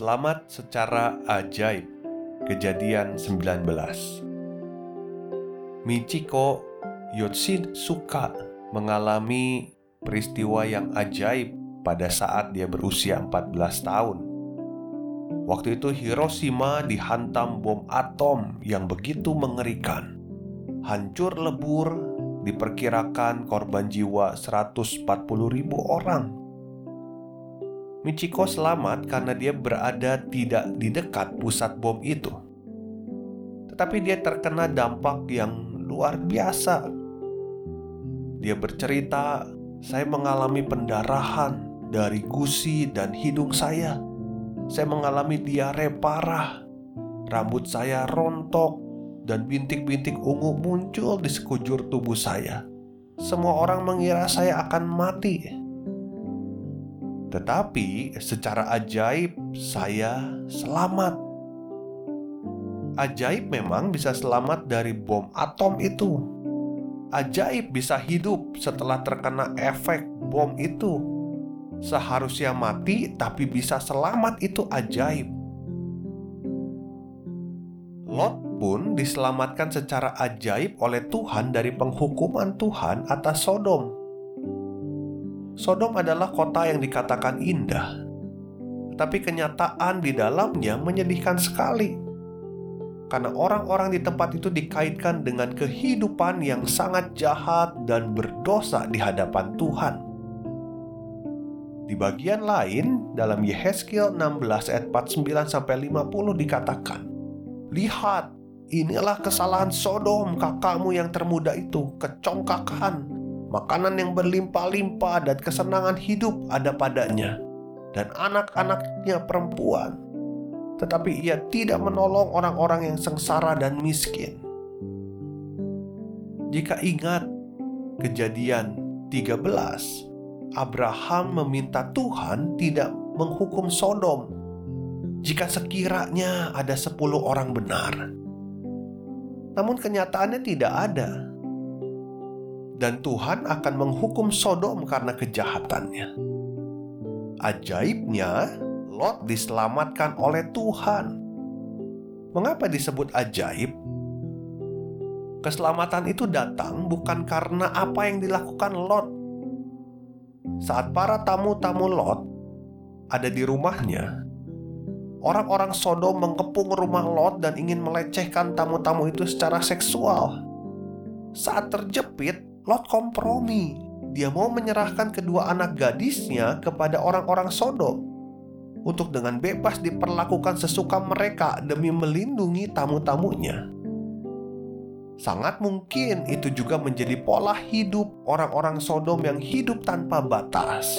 Selamat secara ajaib. Kejadian 19. Michiko Yotsin suka mengalami peristiwa yang ajaib pada saat dia berusia 14 tahun. Waktu itu Hiroshima dihantam bom atom yang begitu mengerikan. Hancur lebur, diperkirakan korban jiwa 140 ribu orang Michiko selamat karena dia berada tidak di dekat pusat bom itu. Tetapi dia terkena dampak yang luar biasa. Dia bercerita, "Saya mengalami pendarahan dari gusi dan hidung saya. Saya mengalami diare parah. Rambut saya rontok dan bintik-bintik ungu muncul di sekujur tubuh saya. Semua orang mengira saya akan mati." Tetapi secara ajaib saya selamat. Ajaib memang bisa selamat dari bom atom itu. Ajaib bisa hidup setelah terkena efek bom itu. Seharusnya mati tapi bisa selamat itu ajaib. Lot pun diselamatkan secara ajaib oleh Tuhan dari penghukuman Tuhan atas Sodom Sodom adalah kota yang dikatakan indah, tapi kenyataan di dalamnya menyedihkan sekali. Karena orang-orang di tempat itu dikaitkan dengan kehidupan yang sangat jahat dan berdosa di hadapan Tuhan. Di bagian lain, dalam Yehezkiel 16 ayat 49 sampai 50 dikatakan, "Lihat, inilah kesalahan Sodom, kakakmu yang termuda itu, kecongkakan makanan yang berlimpah-limpah dan kesenangan hidup ada padanya, dan anak-anaknya perempuan. Tetapi ia tidak menolong orang-orang yang sengsara dan miskin. Jika ingat kejadian 13, Abraham meminta Tuhan tidak menghukum Sodom jika sekiranya ada 10 orang benar. Namun kenyataannya tidak ada dan Tuhan akan menghukum Sodom karena kejahatannya. Ajaibnya, Lot diselamatkan oleh Tuhan. Mengapa disebut ajaib? Keselamatan itu datang bukan karena apa yang dilakukan Lot. Saat para tamu-tamu Lot ada di rumahnya, orang-orang Sodom mengepung rumah Lot dan ingin melecehkan tamu-tamu itu secara seksual. Saat terjepit, Lot kompromi. Dia mau menyerahkan kedua anak gadisnya kepada orang-orang Sodom untuk dengan bebas diperlakukan sesuka mereka demi melindungi tamu-tamunya. Sangat mungkin itu juga menjadi pola hidup orang-orang Sodom yang hidup tanpa batas.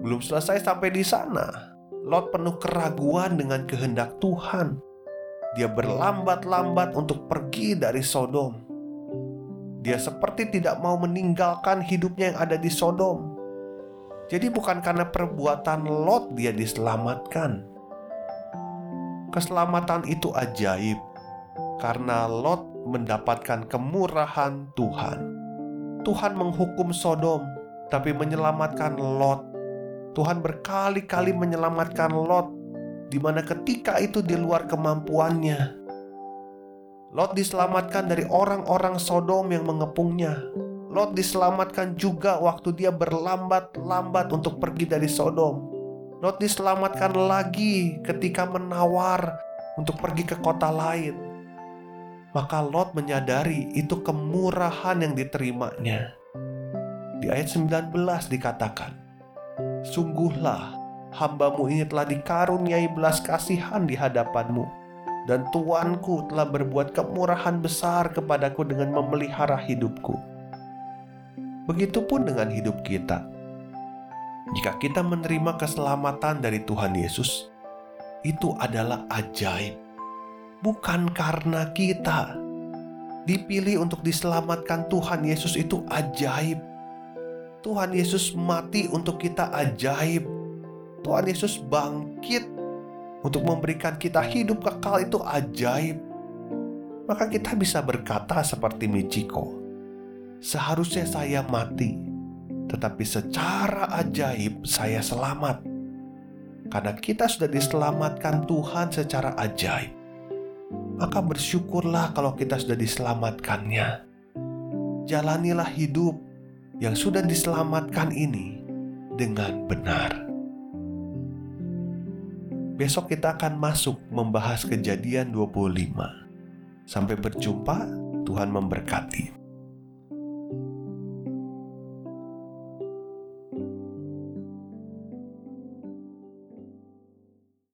Belum selesai sampai di sana, Lot penuh keraguan dengan kehendak Tuhan. Dia berlambat-lambat untuk pergi dari Sodom dia seperti tidak mau meninggalkan hidupnya yang ada di Sodom. Jadi bukan karena perbuatan Lot dia diselamatkan. Keselamatan itu ajaib karena Lot mendapatkan kemurahan Tuhan. Tuhan menghukum Sodom tapi menyelamatkan Lot. Tuhan berkali-kali menyelamatkan Lot di mana ketika itu di luar kemampuannya. Lot diselamatkan dari orang-orang Sodom yang mengepungnya. Lot diselamatkan juga waktu dia berlambat-lambat untuk pergi dari Sodom. Lot diselamatkan lagi ketika menawar untuk pergi ke kota lain. Maka Lot menyadari itu kemurahan yang diterimanya. Di ayat 19 dikatakan, Sungguhlah hambamu ini telah dikaruniai belas kasihan di hadapanmu dan Tuanku telah berbuat kemurahan besar kepadaku dengan memelihara hidupku. Begitupun dengan hidup kita. Jika kita menerima keselamatan dari Tuhan Yesus, itu adalah ajaib, bukan karena kita dipilih untuk diselamatkan. Tuhan Yesus itu ajaib. Tuhan Yesus mati untuk kita ajaib. Tuhan Yesus bangkit untuk memberikan kita hidup kekal itu ajaib. Maka kita bisa berkata seperti Michiko, seharusnya saya mati, tetapi secara ajaib saya selamat. Karena kita sudah diselamatkan Tuhan secara ajaib. Maka bersyukurlah kalau kita sudah diselamatkannya. Jalanilah hidup yang sudah diselamatkan ini dengan benar. Besok kita akan masuk membahas kejadian 25. Sampai berjumpa, Tuhan memberkati.